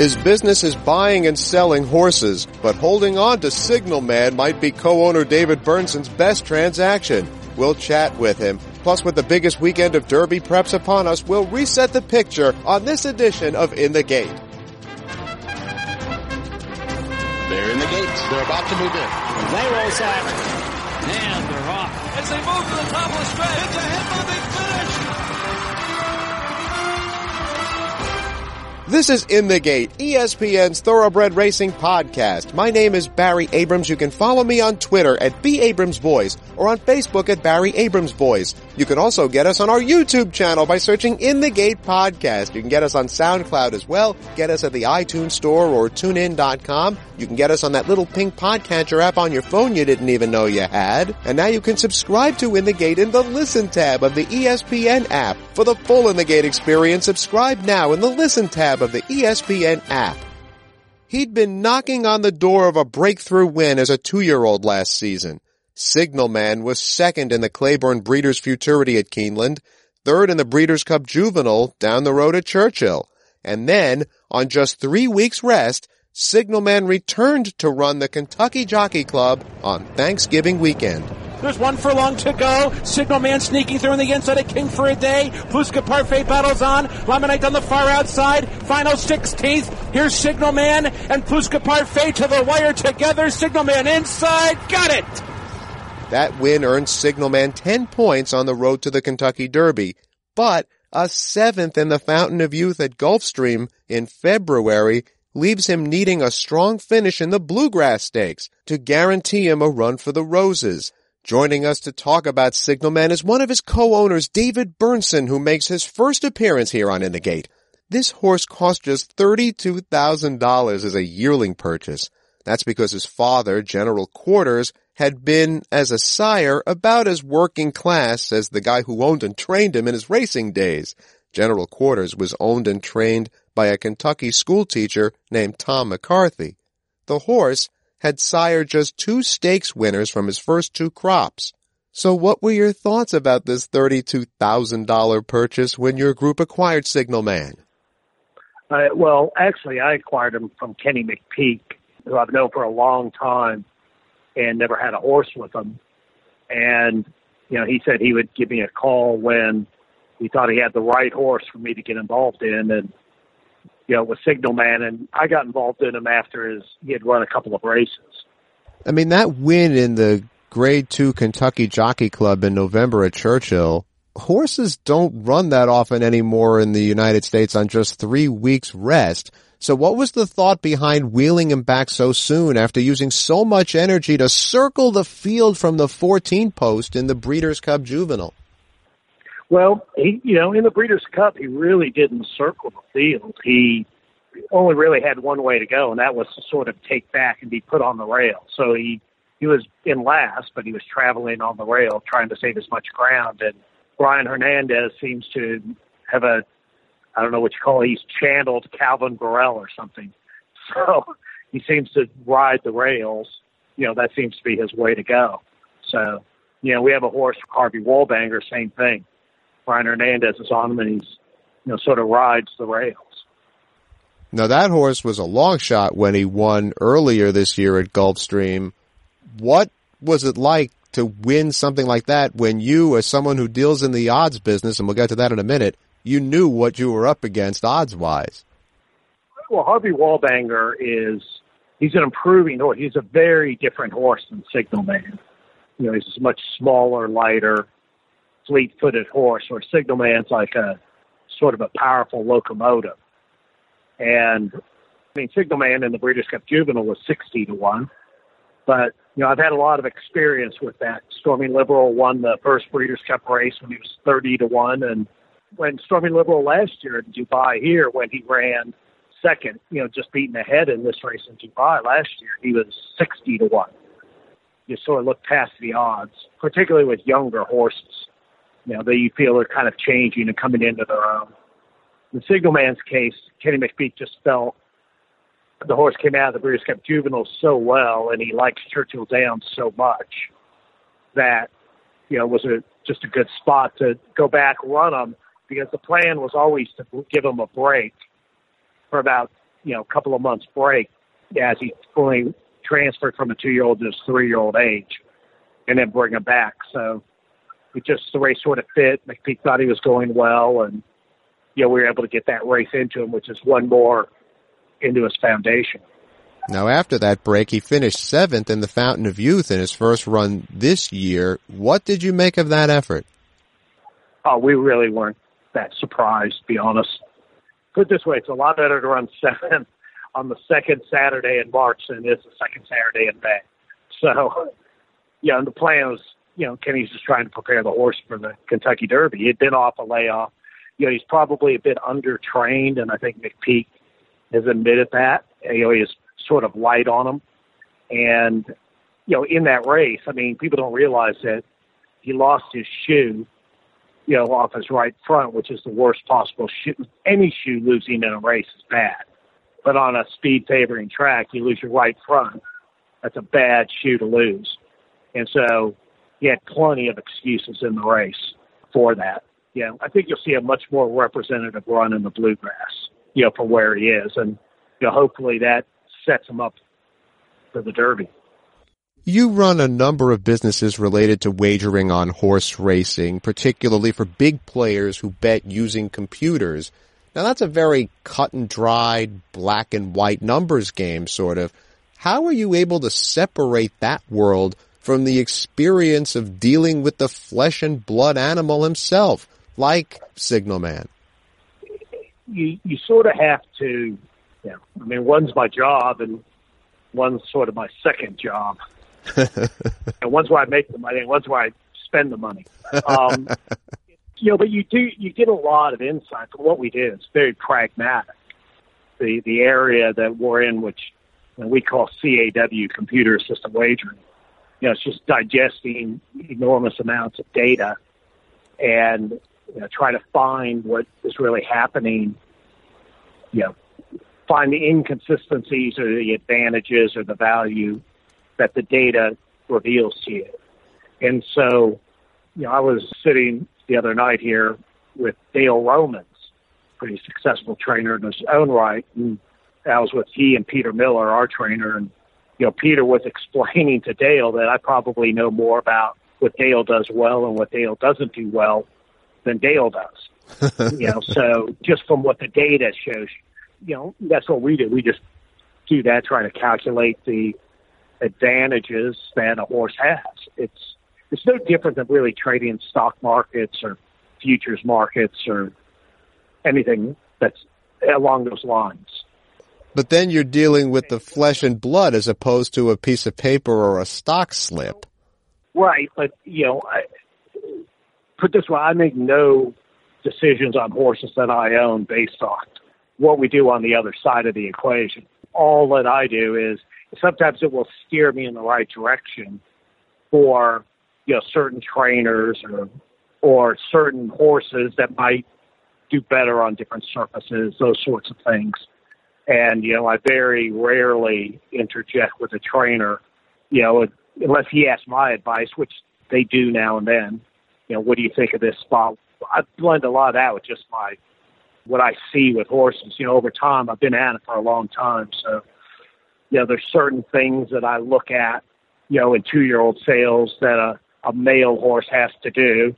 His business is buying and selling horses, but holding on to Signal Man might be co-owner David Bernsen's best transaction. We'll chat with him. Plus, with the biggest weekend of Derby preps upon us, we'll reset the picture on this edition of In the Gate. They're in the gates. They're about to move in. They roll silent. And they're off. As they move to the top of the stretch, it's a head-moving finish. This is In the Gate, ESPN's Thoroughbred Racing podcast. My name is Barry Abrams. You can follow me on Twitter at B Abrams Boys or on Facebook at Barry Abrams Boys. You can also get us on our YouTube channel by searching In the Gate Podcast. You can get us on SoundCloud as well. Get us at the iTunes Store or TuneIn.com. You can get us on that little pink podcatcher app on your phone you didn't even know you had. And now you can subscribe to In the Gate in the Listen tab of the ESPN app. For the full In the Gate experience, subscribe now in the Listen tab of the ESPN app. He'd been knocking on the door of a breakthrough win as a two-year-old last season. Signalman was second in the Claiborne Breeders' Futurity at Keeneland, third in the Breeders' Cup Juvenile down the road at Churchill. And then, on just three weeks rest, Signalman returned to run the Kentucky Jockey Club on Thanksgiving weekend. There's one furlong to go. Signalman sneaking through on the inside of King for a Day. Plus Que Parfait battles on. Limonite on the far outside. Final 16th. Here's Signalman and Plus Que Parfait to the wire together. Signalman inside. Got it! That win earned Signalman 10 points on the road to the Kentucky Derby, but a seventh in the Fountain of Youth at Gulfstream in February leaves him needing a strong finish in the Bluegrass Stakes to guarantee him a run for the Roses. Joining us to talk about Signalman is one of his co-owners, David Bernsen, who makes his first appearance here on In the Gate. This horse cost just $32,000 as a yearling purchase. That's because his father, General Quarters, had been, as a sire, about as working class as the guy who owned and trained him in his racing days. General Quarters was owned and trained by a Kentucky schoolteacher named Tom McCarthy. The horse had sired just two stakes winners from his first two crops. So what were your thoughts about this $32,000 purchase when your group acquired Signalman? Uh, well, actually, I acquired him from Kenny McPeek, who I've known for a long time and never had a horse with him. And, you know, he said he would give me a call when he thought he had the right horse for me to get involved in. And, you know, with Signalman. And I got involved in him after his, he had run a couple of races. I mean, that win in the grade two Kentucky Jockey Club in November at Churchill, horses don't run that often anymore in the United States on just three weeks rest. So what was the thought behind wheeling him back so soon after using so much energy to circle the field from the 14 post in the Breeders' Cup Juvenile? Well, he, you know, in the Breeders' Cup, he really didn't circle the field. He only really had one way to go, and that was to sort of take back and be put on the rail. So he he was in last, but he was traveling on the rail, trying to save as much ground. And Brian Hernandez seems to have a I don't know what you call it. He's channeled Calvin Borel or something. So he seems to ride the rails. You know, that seems to be his way to go. So, you know, we have a horse, Harvey Wallbanger, same thing. Brian Hernandez is on him and he's, you know, sort of rides the rails. Now that horse was a long shot when he won earlier this year at Gulfstream. What was it like to win something like that when you, as someone who deals in the odds business, and we'll get to that in a minute, you knew what you were up against odds wise? Well, Harvey Wallbanger is, he's an improving horse. He's a very different horse than Signalman. You know, he's a much smaller, lighter, fleet footed horse, where Signalman's like a sort of a powerful locomotive. And I mean, Signalman in the Breeders' Cup Juvenile was 60 to 1. But, you know, I've had a lot of experience with that. Stormy Liberal won the first Breeders' Cup race when he was 30 to 1. And when Stormy Liberal last year in Dubai here, when he ran second, you know, just beating ahead in this race in Dubai last year, he was 60 to 1. You sort of look past the odds, particularly with younger horses. You know, that you feel are kind of changing and coming into their own. In Signalman's case, Kenny McPeek just felt the horse came out of the Breeders' Cup Juvenile so well, and he likes Churchill Downs so much that you know was a just a good spot to go back run him because the plan was always to give him a break for about you know, a couple of months break as he fully transferred from a two year old to his three year old age and then bring him back. So it just the race sort of fit. McPeek thought he was going well and you know, we were able to get that race into him, which is one more into his foundation. Now, after that break, he finished seventh in the Fountain of Youth in his first run this year. What did you make of that effort? Oh, we really weren't that surprised, to be honest. Put it this way, it's a lot better to run seventh on the second Saturday in March than it is the second Saturday in May. So, you know, the plan was, you know, Kenny's just trying to prepare the horse for the Kentucky Derby. He'd been off a layoff. You know, he's probably a bit undertrained, and I think McPeek has admitted that. You know, he's sort of light on him. And, you know, in that race, I mean, people don't realize that he lost his shoe, you know, off his right front, which is the worst possible shoe. Any shoe losing in a race is bad. But on a speed favoring track, you lose your right front. That's a bad shoe to lose. And so he had plenty of excuses in the race for that. Yeah, I think you'll see a much more representative run in the bluegrass, you know, from where he is. And, you know, hopefully that sets him up for the Derby. You run a number of businesses related to wagering on horse racing, particularly for big players who bet using computers. Now that's a very cut and dried, black and white numbers game, sort of. How are you able to separate that world from the experience of dealing with the flesh and blood animal himself, like Signalman? You, you sort of have to yeah. I mean, one's my job and one's sort of my second job. And one's where I make the money and one's where I spend the money. Um, you know, but you do, you get a lot of insight from what we do. It's very pragmatic. The, the area that we're in, which we call CAW, computer assisted wagering, you know, it's just digesting enormous amounts of data and you know, try to find what is really happening, you know, find the inconsistencies or the advantages or the value that the data reveals to you. And so, you know, I was sitting the other night here with Dale Romans, pretty successful trainer in his own right. And I was with he and Peter Miller, our trainer, and you know, Peter was explaining to Dale that I probably know more about what Dale does well and what Dale doesn't do well than Dale does. you know, so just from what the data shows you know, that's what we do. We just do that, trying to calculate the advantages that a horse has. It's it's no different than really trading stock markets or futures markets or anything that's along those lines. But then you're dealing with the flesh and blood as opposed to a piece of paper or a stock slip. Right, but you know, I, put this way, I make no decisions on horses that I own based on what we do on the other side of the equation. All that I do is sometimes it will steer me in the right direction for you know certain trainers or or certain horses that might do better on different surfaces, those sorts of things. And you know, I very rarely interject with a trainer, you know, unless he asks my advice, which they do now and then. You know, what do you think of this spot? I blend a lot of that with just my what I see with horses. You know, over time, I've been at it for a long time. So, you know, there's certain things that I look at, you know, in two year old sales that a, a male horse has to do,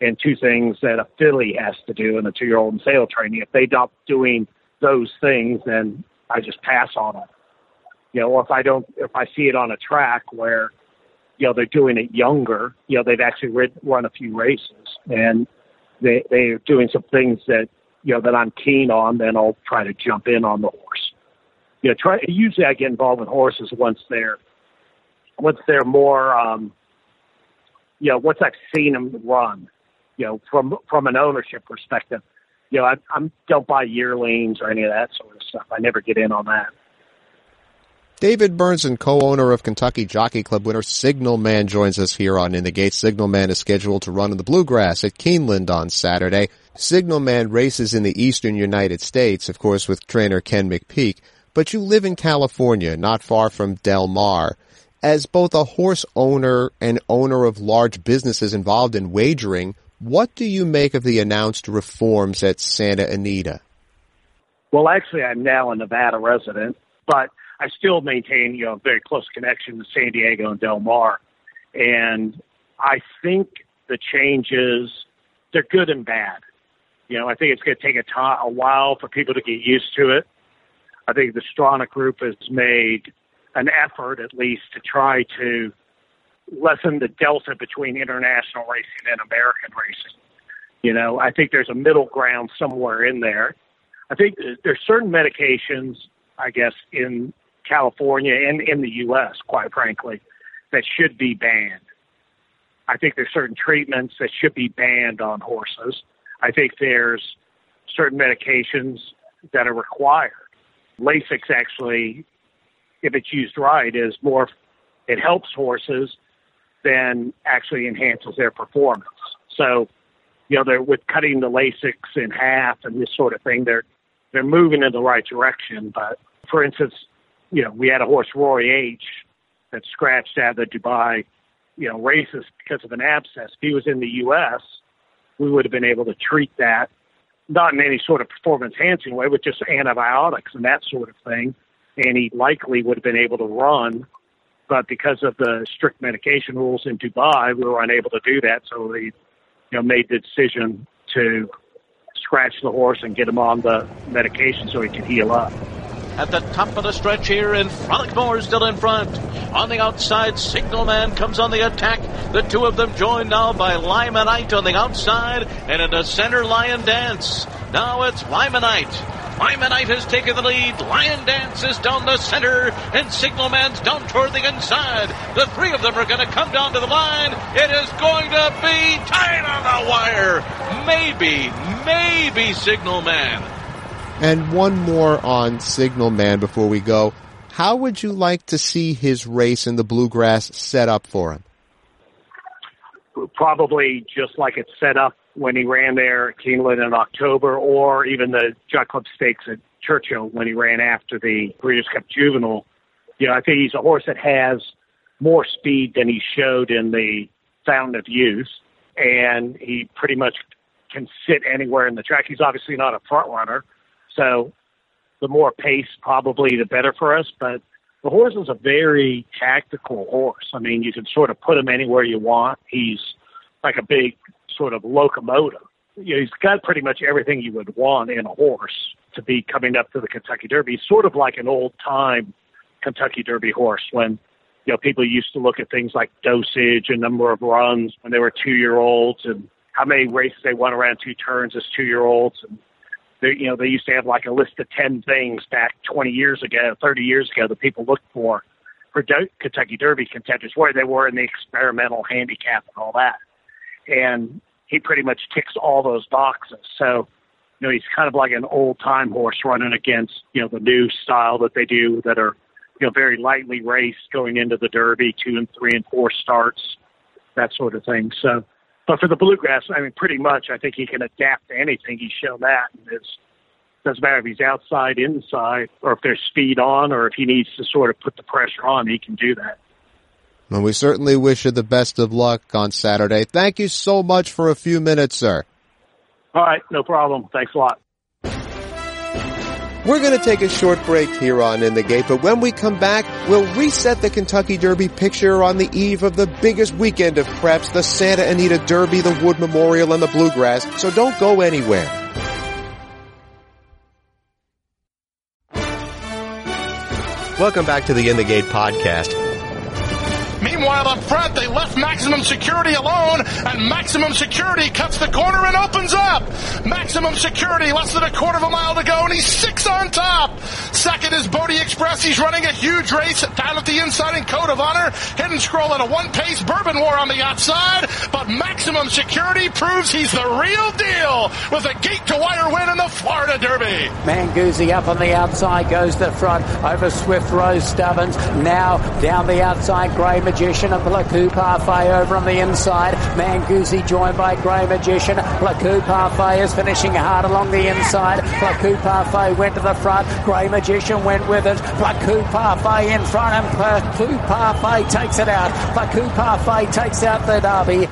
and two things that a filly has to do in a two year old in sale training. If they stop doing those things, then I just pass on it. You know, or if I don't, if I see it on a track where, you know, they're doing it younger, you know, they've actually rid, run a few races and they they're doing some things that you know, that I'm keen on, then I'll try to jump in on the horse. You know, try usually I get involved with horses once they're once they're more um you know, once I've seen them run, you know, from from an ownership perspective. You know, I I'm don't buy yearlings or any of that sort of stuff. I never get in on that. David Bernsen co-owner of Kentucky Jockey Club winner Signalman joins us here on In the Gate. Signalman is scheduled to run in the Bluegrass at Keeneland on Saturday. Signalman races in the eastern United States, of course, with trainer Ken McPeek, but you live in California, not far from Del Mar. As both a horse owner and owner of large businesses involved in wagering, what do you make of the announced reforms at Santa Anita? Well, actually, I'm now a Nevada resident, but I still maintain, you know, a very close connection to San Diego and Del Mar. And I think the changes, they're good and bad. You know, I think it's going to take a, to- a while for people to get used to it. I think the Stronach Group has made an effort, at least, to try to lessen the delta between international racing and American racing. You know, I think there's a middle ground somewhere in there. I think there's certain medications, I guess, in California and in the U.S., quite frankly, that should be banned. I think there's certain treatments that should be banned on horses. I think there's certain medications that are required. Lasix actually, if it's used right, is more, it helps horses than actually enhances their performance. So, you know, they're with cutting the Lasix in half and this sort of thing, they're they're moving in the right direction. But for instance, you know, we had a horse Roy H that scratched out the Dubai, you know, races because of an abscess. If he was in the US, we would have been able to treat that not in any sort of performance enhancing way, with just antibiotics and that sort of thing. And he likely would have been able to run but because of the strict medication rules in Dubai, we were unable to do that. So we, you know, made the decision to scratch the horse and get him on the medication so he could heal up. At the top of the stretch here, and Frolic More still in front. On the outside, Signalman comes on the attack. The two of them joined now by Limonite on the outside, and in the center, Lion Dance. Now it's Limonite. Limonite has taken the lead. Lion Dance is down the center, and Signalman's down toward the inside. The three of them are going to come down to the line. It is going to be tight on the wire. Maybe, maybe Signal Man. And one more on Signal Man before we go. How would you like to see his race in the bluegrass set up for him? Probably just like it's set up when he ran there at Keeneland in October, or even the Jock Club Stakes at Churchill when he ran after the Breeders' Cup Juvenile. You know, I think he's a horse that has more speed than he showed in the Fountain of Youth, and he pretty much can sit anywhere in the track. He's obviously not a front runner, so the more pace probably the better for us. But the horse is a very tactical horse. I mean, you can sort of put him anywhere you want. He's like a big sort of locomotive. You know, he's got pretty much everything you would want in a horse to be coming up to the Kentucky Derby. He's sort of like an old time Kentucky Derby horse when you know people used to look at things like dosage and number of runs when they were two year olds and how many races they won around two turns as two year olds and you know they used to have like a list of ten things back 20 years ago 30 years ago that people looked for for Do- Kentucky Derby contenders where they were in the experimental handicap and all that and he pretty much ticks all those boxes. So, you know, he's kind of like an old time horse running against, you know, the new style that they do that are, you know, very lightly raced going into the Derby, two and three and four starts, that sort of thing. So, but for the bluegrass, I mean, pretty much, I think he can adapt to anything. He's shown that. And it's, doesn't matter if he's outside, inside, or if there's speed on, or if he needs to sort of put the pressure on, he can do that. Well, we certainly wish you the best of luck on Saturday. Thank you so much for a few minutes, sir. All right, no problem. Thanks a lot. We're going to take a short break here on In the Gate, but when we come back, we'll reset the Kentucky Derby picture on the eve of the biggest weekend of preps, the Santa Anita Derby, the Wood Memorial, and the Bluegrass, so don't go anywhere. Welcome back to the In the Gate podcast. Meanwhile, up front, they left Maximum Security alone, and Maximum Security cuts the corner and opens up. Maximum Security, less than a quarter of a mile to go, and he's six on top. Second is Bodexpress. He's running a huge race down at the inside in Code of Honor. Hidden Scroll at a one-pace Bourbon War on the outside, but Maximum Security proves he's the real deal with a gate-to-wire win in the Florida Derby. Manguzi up on the outside goes to the front over Swift Rose Stubbins. Now down the outside, Grey Magician and Plus Que Parfait over on the inside. Manguzi joined by Grey Magician. Plus Que Parfait is finishing hard along the inside. Plus Que Parfait went to the front. Grey Magician went with it. Plus Que Parfait in front and Plus Que Parfait takes it out. Plus Que Parfait takes out the derby.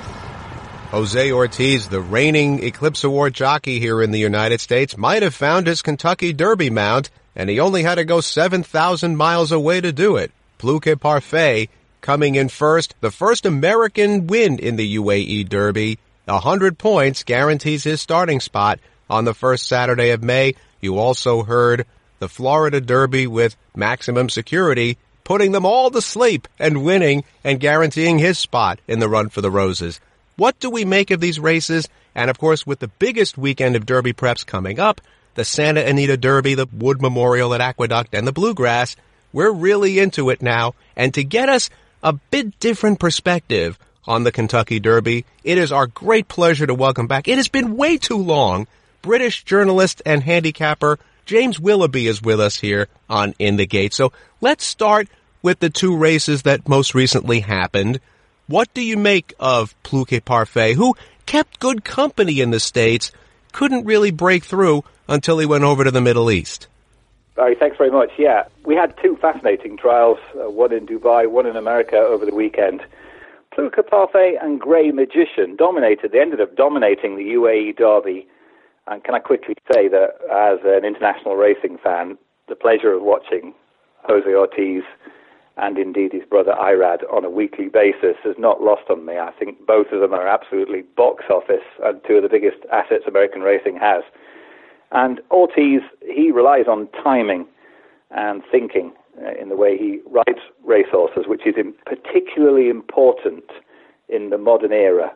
Jose Ortiz, the reigning Eclipse Award jockey here in the United States, might have found his Kentucky Derby mount, and he only had to go 7,000 miles away to do it. Plus Que Parfait coming in first, the first American win in the UAE Derby. A hundred points guarantees his starting spot on the first Saturday of May. You also heard the Florida Derby with maximum security, putting them all to sleep and winning and guaranteeing his spot in the run for the roses. What do we make of these races? And of course, with the biggest weekend of Derby preps coming up, the Santa Anita Derby, the Wood Memorial at Aqueduct, and the Bluegrass, we're really into it now. And to get us a bit different perspective on the Kentucky Derby, it is our great pleasure to welcome back. It has been way too long. British journalist and handicapper James Willoughby is with us here on In the Gate. So let's start with the two races that most recently happened. What do you make of Plus Que Parfait, who kept good company in the States, couldn't really break through until he went over to the Middle East? Barry, thanks very much. Yeah, we had two fascinating trials, uh, one in Dubai, one in America over the weekend. Plus Que Parfait and Grey Magician dominated. They ended up dominating the UAE Derby. And can I quickly say that as an international racing fan, the pleasure of watching Jose Ortiz and indeed his brother Irad on a weekly basis is not lost on me. I think both of them are absolutely box office and two of the biggest assets American racing has. And Ortiz, he relies on timing and thinking uh, in the way he rides racehorses, which is particularly important in the modern era.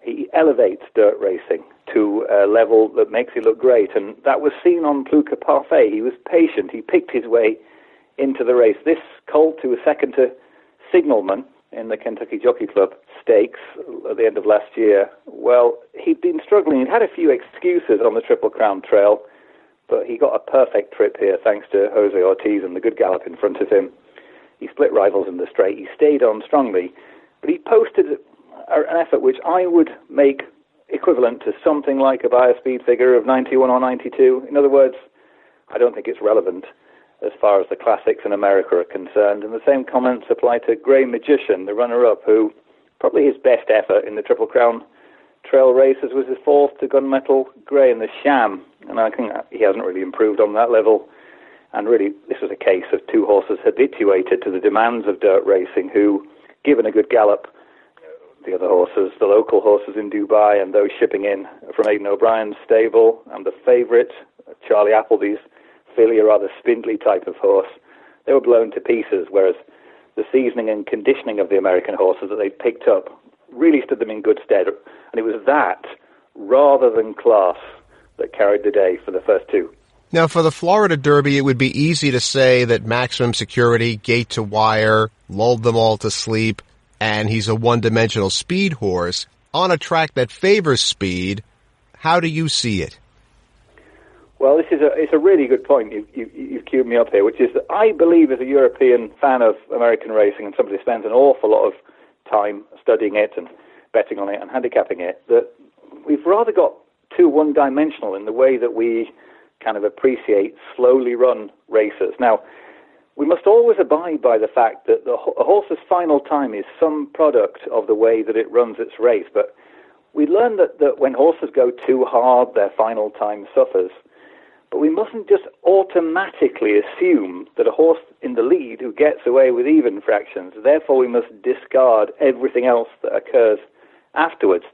He elevates dirt racing to a level that makes it look great, and that was seen on Plus Que Parfait. He was patient. He picked his way into the race. This colt, who was second to Signalman in the Kentucky Jockey Club Stakes at the end of last year, well, he'd been struggling. He'd had a few excuses on the Triple Crown Trail, but he got a perfect trip here thanks to Jose Ortiz and the good gallop in front of him. He split rivals in the straight. He stayed on strongly, but he posted an effort which I would make equivalent to something like a Beyer speed figure of 91 or 92. In other words, I don't think it's relevant as far as the classics in America are concerned. And the same comments apply to Grey Magician, the runner-up, who probably his best effort in the Triple Crown trail races was his fourth to Gunmetal Grey in the Sham. And I think he hasn't really improved on that level. And really, this was a case of two horses habituated to the demands of dirt racing who, given a good gallop, the other horses, the local horses in Dubai and those shipping in from Aidan O'Brien's stable, and the favourite, Charlie Appleby's filly, a rather spindly type of horse, they were blown to pieces, whereas the seasoning and conditioning of the American horses that they'd picked up really stood them in good stead. And it was that, rather than class, that carried the day for the first two. Now, for the Florida Derby, it would be easy to say that maximum security, gate to wire, lulled them all to sleep, and he's a one-dimensional speed horse on a track that favors speed. How do you see it? Well, this is a it's a really good point. You, you, you've queued me up here, which is that I believe, as a European fan of American racing and somebody who spends an awful lot of time studying it and betting on it and handicapping it, that we've rather got too one-dimensional in the way that we kind of appreciate slowly run races. Now, we must always abide by the fact that the, a horse's final time is some product of the way that it runs its race. But we learn that, that when horses go too hard, their final time suffers. But we mustn't just automatically assume that a horse in the lead who gets away with even fractions, therefore we must discard everything else that occurs afterwards.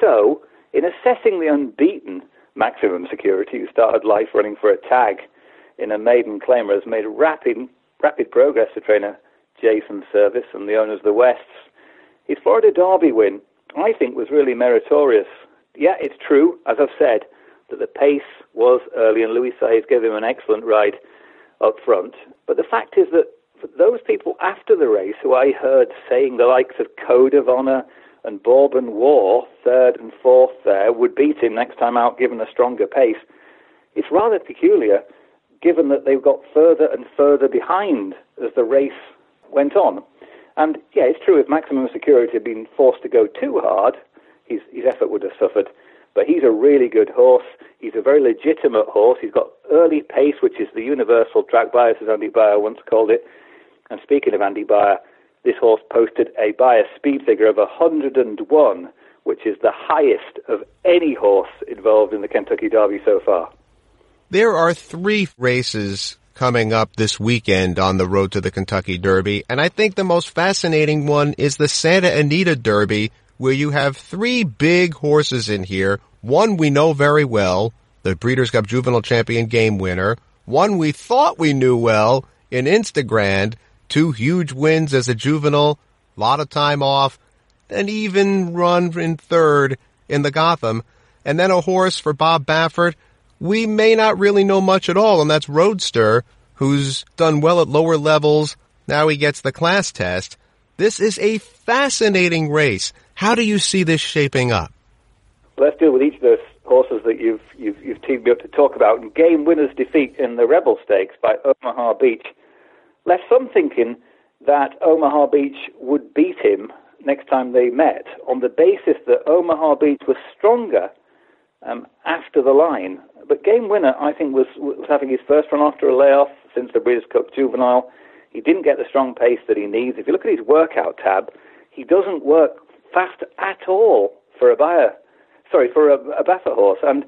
So, in assessing the unbeaten maximum security who started life running for a tag in a maiden claimer has made rapid, rapid progress to trainer Jason Servis and the owners of the Wests. His Florida Derby win, I think, was really meritorious. Yeah, it's true, as I've said, that the pace was early, and Luis Saez gave him an excellent ride up front. But the fact is that those people after the race who I heard saying the likes of Code of Honor and Bourbon War, third and fourth there, would beat him next time out given a stronger pace, it's rather peculiar given that they got further and further behind as the race went on. And yeah, it's true if maximum security had been forced to go too hard, his, his effort would have suffered. But he's a really good horse. He's a very legitimate horse. He's got early pace, which is the universal track bias, as Andy Beyer once called it. And speaking of Andy Beyer, this horse posted a Beyer speed figure of 101, which is the highest of any horse involved in the Kentucky Derby so far. There are three races coming up this weekend on the road to the Kentucky Derby, and I think the most fascinating one is the Santa Anita Derby, where you have three big horses in here. One we know very well, the Breeders' Cup Juvenile Champion game winner. One we thought we knew well in Instagrand, two huge wins as a juvenile, lot of time off, an even run in third in the Gotham, and then a horse for Bob Baffert. We may not really know much at all, and that's Roadster, who's done well at lower levels. Now he gets the class test. This is a fascinating race. How do you see this shaping up? Let's deal with each of those horses that you've, you've, you've teamed me up to talk about. And Game winner's defeat in the Rebel Stakes by Omaha Beach left some thinking that Omaha Beach would beat him next time they met on the basis that Omaha Beach was stronger um, after the line. But Game Winner, I think, was, was having his first run after a layoff since the Breeders' Cup Juvenile. He didn't get the strong pace that he needs. If you look at his workout tab, he doesn't work fast at all for a buyer. Sorry, for a, a horse. And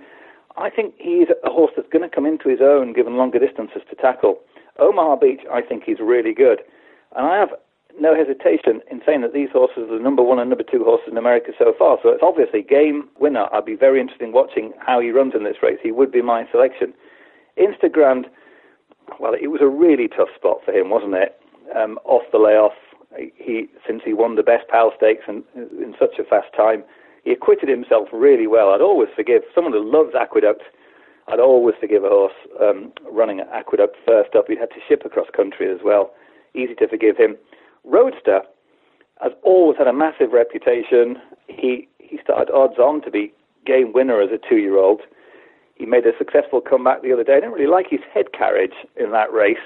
I think he's a horse that's going to come into his own given longer distances to tackle. Omaha Beach, I think he's really good. And I have no hesitation in saying that these horses are the number one and number two horses in America so far. So it's obviously game winner. I'd be very interested in watching how he runs in this race. He would be my selection. Instagrand, well, it was a really tough spot for him, wasn't it? Um, off the layoff, he since he won the best pal stakes in, in such a fast time, he acquitted himself really well. I'd always forgive someone who loves Aqueduct. I'd always forgive a horse um, running at Aqueduct first up. He'd had to ship across country as well. Easy to forgive him. Roadster has always had a massive reputation. He he started odds on to be game winner as a two year old. He made a successful comeback the other day. I didn't really like his head carriage in that race.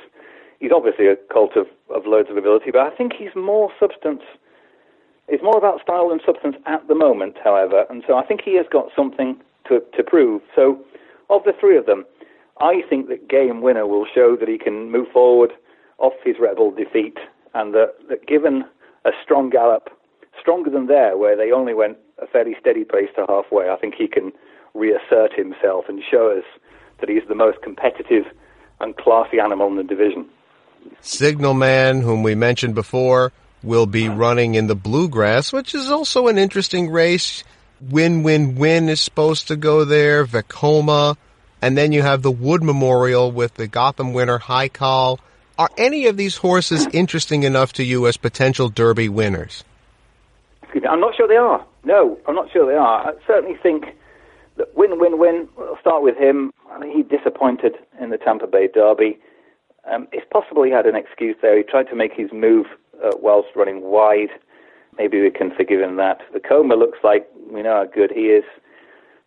He's obviously a cult of, of loads of ability, but I think he's more substance. It's more about style than substance at the moment, however, and so I think he has got something to, to prove. So, of the three of them, I think that Game Winner will show that he can move forward off his rebel defeat and that, that given a strong gallop, stronger than there, where they only went a fairly steady pace to halfway, I think he can reassert himself and show us that he's the most competitive and classy animal in the division. Signal Man, whom we mentioned before, will be running in the Bluegrass, which is also an interesting race. Win Win Win is supposed to go there, Vekoma, and then you have the Wood Memorial with the Gotham winner Haikal are any of these horses interesting enough to you as potential Derby winners? I'm not sure they are. No, I'm not sure they are. I certainly think that win, win, win. We'll start with him. I mean, he disappointed in the Tampa Bay Derby. Um, it's possible he had an excuse there. He tried to make his move uh, whilst running wide. Maybe we can forgive him that. Vekoma looks like we know how good he is.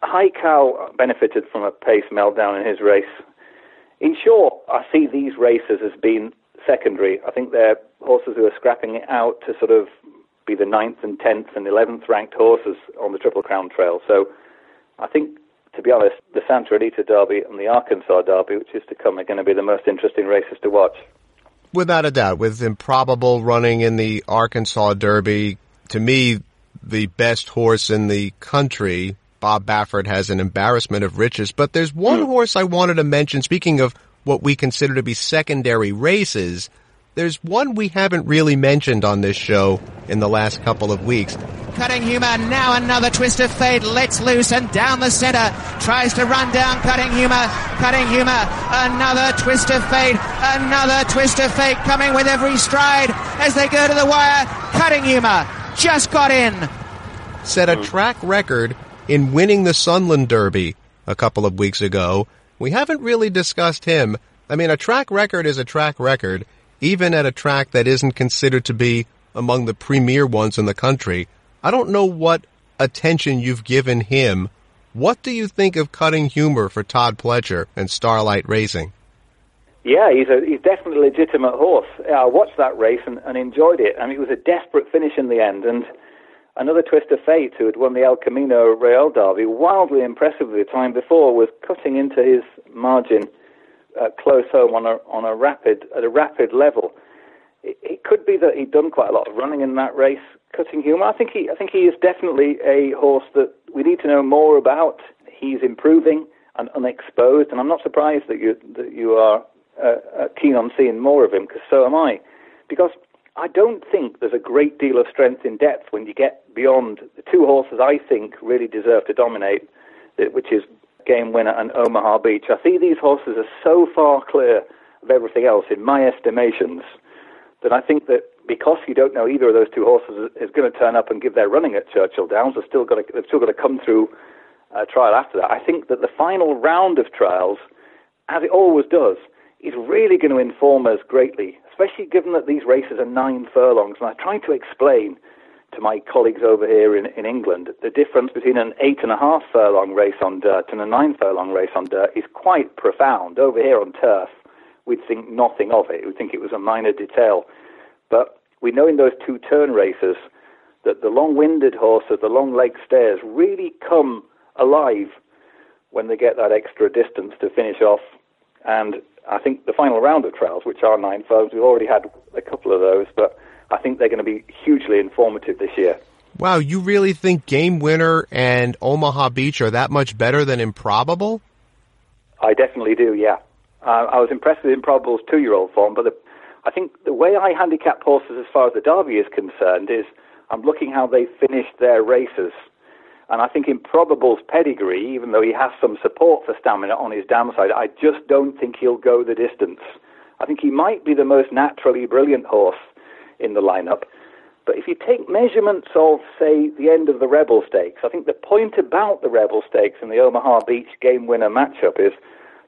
Haikal benefited from a pace meltdown in his race in short, I see these races as being secondary. I think they're horses who are scrapping it out to sort of be the ninth and tenth and eleventh ranked horses on the Triple Crown Trail. So I think, to be honest, the Santa Anita Derby and the Arkansas Derby, which is to come, are going to be the most interesting races to watch. Without a doubt, with Improbable running in the Arkansas Derby, to me, the best horse in the country Bob Baffert has an embarrassment of riches. But there's one mm. horse I wanted to mention. Speaking of what we consider to be secondary races, there's one we haven't really mentioned on this show in the last couple of weeks. Cutting Humor, now another twist of fate, lets loose and down the center, tries to run down Cutting Humor, Cutting Humor, another twist of fate, another twist of fate coming with every stride as they go to the wire. Cutting Humor just got in. Set a hmm. track record in winning the Sunland Derby a couple of weeks ago. We haven't really discussed him. I mean, a track record is a track record, even at a track that isn't considered to be among the premier ones in the country. I don't know what attention you've given him. What do you think of cutting humor for Todd Pletcher and Starlight Racing? Yeah, he's a he's definitely a legitimate horse. I watched that race and, and enjoyed it. I mean, it was a desperate finish in the end, and Another twist of fate, who had won the El Camino Real Derby wildly impressively the time before, was cutting into his margin uh, close home on a on a rapid at a rapid level. It, could be that he'd done quite a lot of running in that race, cutting humour. I think he, I think he is definitely a horse that we need to know more about. He's improving and unexposed, and I'm not surprised that you that you are uh, uh, keen on seeing more of him, because so am I. Because I don't think there's a great deal of strength in depth when you get beyond the two horses I think really deserve to dominate, which is Game Winner and Omaha Beach. I see these horses are so far clear of everything else, in my estimations, that I think that because you don't know either of those two horses is going to turn up and give their running at Churchill Downs, they're still got to, they've still got to come through a trial after that. I think that the final round of trials, as it always does, is really going to inform us greatly, especially given that these races are nine furlongs. And I tried to explain to my colleagues over here in, in England the difference between an eight and a half furlong race on dirt and a nine furlong race on dirt is quite profound. Over here on turf, we'd think nothing of it. We'd think it was a minor detail. But we know in those two turn races that the long winded horses, the long leg stayers, really come alive when they get that extra distance to finish off. And I think the final round of trials, which are nine firms, we've already had a couple of those, but I think they're going to be hugely informative this year. Wow, you really think Game Winner and Omaha Beach are that much better than Improbable? I definitely do, yeah. Uh, I was impressed with Improbable's two-year-old form, but the, I think the way I handicap horses as far as the Derby is concerned is I'm looking how they finished their races and I think Improbable's pedigree, even though he has some support for stamina on his downside, I just don't think he'll go the distance. I think he might be the most naturally brilliant horse in the lineup. But if you take measurements of, say, the end of the Rebel Stakes, I think the point about the Rebel Stakes and the Omaha Beach game winner matchup is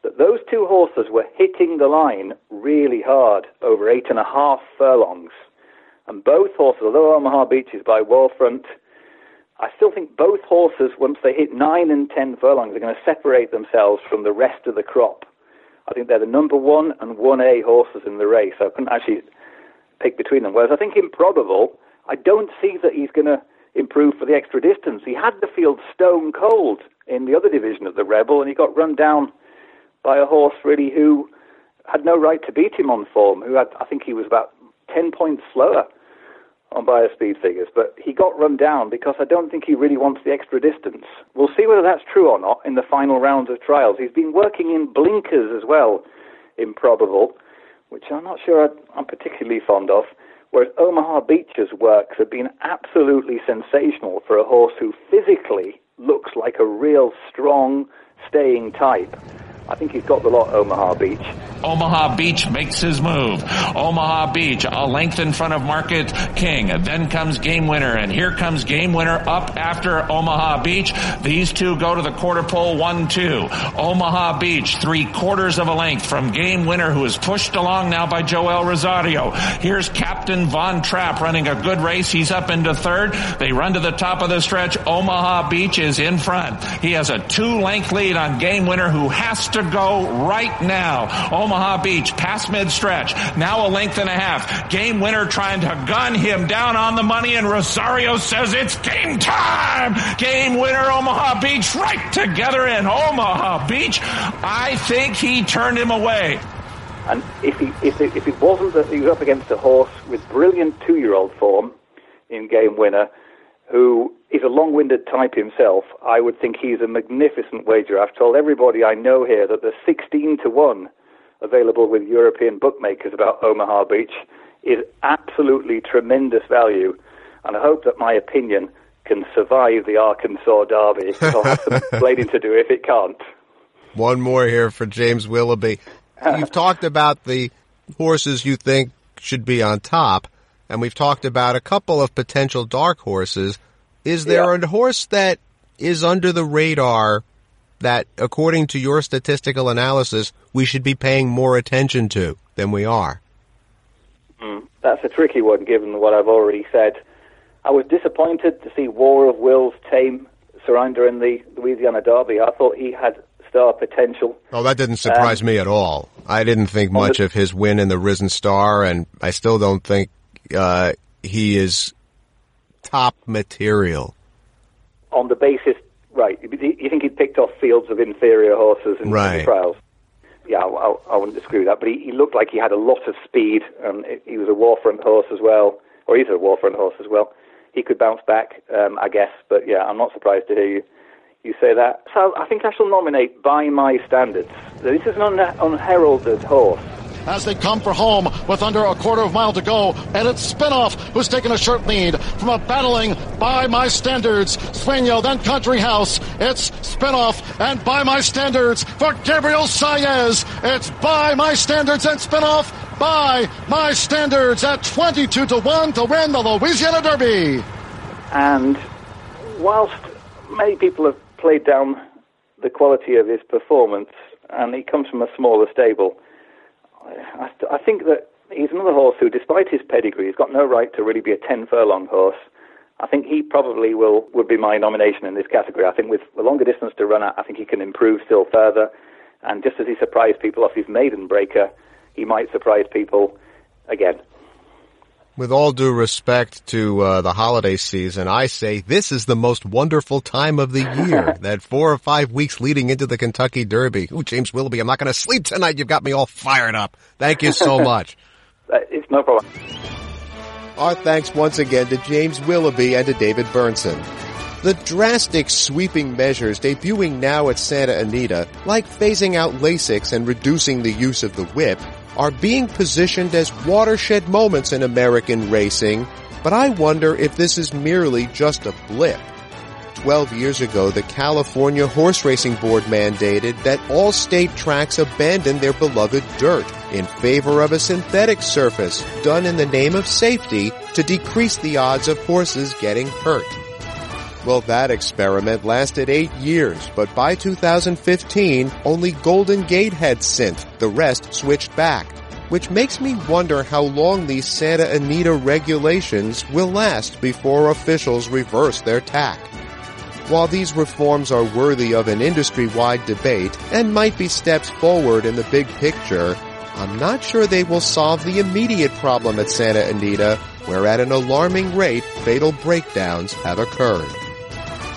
that those two horses were hitting the line really hard over eight and a half furlongs. And both horses, although Omaha Beach is by War Front, I still think both horses, once they hit nine and ten furlongs, are going to separate themselves from the rest of the crop. I think they're the number one and one A horses in the race. I couldn't actually pick between them. Whereas I think improbable, I don't see that he's going to improve for the extra distance. He had the field stone cold in the other division of the Rebel, and he got run down by a horse really who had no right to beat him on form. Who had, I think he was about ten points slower on Beyer speed figures, but he got run down because I don't think he really wants the extra distance. We'll see whether that's true or not in the final rounds of trials. He's been working in blinkers as well, improbable, which I'm not sure I'm particularly fond of. Whereas Omaha Beach's works have been absolutely sensational for a horse who physically looks like a real strong, staying type. I think he's got the lot, Omaha Beach. Omaha Beach makes his move. Omaha Beach, a length in front of Market King. Then comes Game Winner, and here comes Game Winner up after Omaha Beach. These two go to the quarter pole, one, two. Omaha Beach, three quarters of a length from Game Winner, who is pushed along now by Joel Rosario. Here's Captain Von Trapp running a good race. He's up into third. They run to the top of the stretch. Omaha Beach is in front. He has a two length lead on Game Winner, who has to to go right now. Omaha Beach, past mid stretch. Now a length and a half. Game winner trying to gun him down on the money and Rosario says it's game time. Game winner Omaha Beach right together in Omaha Beach. I think he turned him away. And if he, if it, if it wasn't that he was up against a horse with brilliant two-year-old form in game winner, who is a long-winded type himself, I would think he's a magnificent wager. I've told everybody I know here that the 16 to 1 available with European bookmakers about Omaha Beach is absolutely tremendous value. And I hope that my opinion can survive the Arkansas Derby. I'll have some explaining to do if it can't. One more here for James Willoughby. You've talked about the horses you think should be on top, and we've talked about a couple of potential dark horses. Is there yeah. a horse that is under the radar that, according to your statistical analysis, we should be paying more attention to than we are? Mm, that's a tricky one, given what I've already said. I was disappointed to see War of Will's tame Surrender in the Louisiana Derby. I thought he had star potential. Oh, that didn't surprise um, me at all. I didn't think much the, of his win in the Risen Star, and I still don't think uh, he is top material. On the basis, right? You think he picked off fields of inferior horses in right. the trials? Yeah, I, I wouldn't disagree with that. But he, he looked like he had a lot of speed. Um, he was a War Front horse as well, or he's a War Front horse as well. He could bounce back, um, I guess. But yeah, I'm not surprised to hear you you say that. So I think I shall nominate By My Standards. This is an un- unheralded horse as they come for home with under a quarter of a mile to go. And it's Spinoff who's taken a short lead from a battling by my standards. Sueño, then Country House. It's Spinoff and by my standards for Gabriel Saez. It's by my standards and Spinoff by my standards at 22 to 1 to win the Louisiana Derby. And whilst many people have played down the quality of his performance, and he comes from a smaller stable, I, I think that he's another horse who, despite his pedigree, has got no right to really be a 10 furlong horse. I think he probably will would be my nomination in this category. I think with a longer distance to run at, I think he can improve still further. And just as he surprised people off his maiden breaker, he might surprise people again. With all due respect to uh, the holiday season, I say this is the most wonderful time of the year. that four or five weeks leading into the Kentucky Derby. Ooh, James Willoughby, I'm not going to sleep tonight. You've got me all fired up. Thank you so much. Uh, it's no problem. Our thanks once again to James Willoughby and to David Bernsen. The drastic sweeping measures debuting now at Santa Anita, like phasing out Lasix and reducing the use of the whip, are being positioned as watershed moments in American racing, but I wonder if this is merely just a blip. Twelve years ago, the California Horse Racing Board mandated that all state tracks abandon their beloved dirt in favor of a synthetic surface done in the name of safety to decrease the odds of horses getting hurt. Well, that experiment lasted eight years, but by 2015, only Golden Gate had synth. The rest switched back. Which makes me wonder how long these Santa Anita regulations will last before officials reverse their tack. While these reforms are worthy of an industry-wide debate and might be steps forward in the big picture, I'm not sure they will solve the immediate problem at Santa Anita, where at an alarming rate fatal breakdowns have occurred.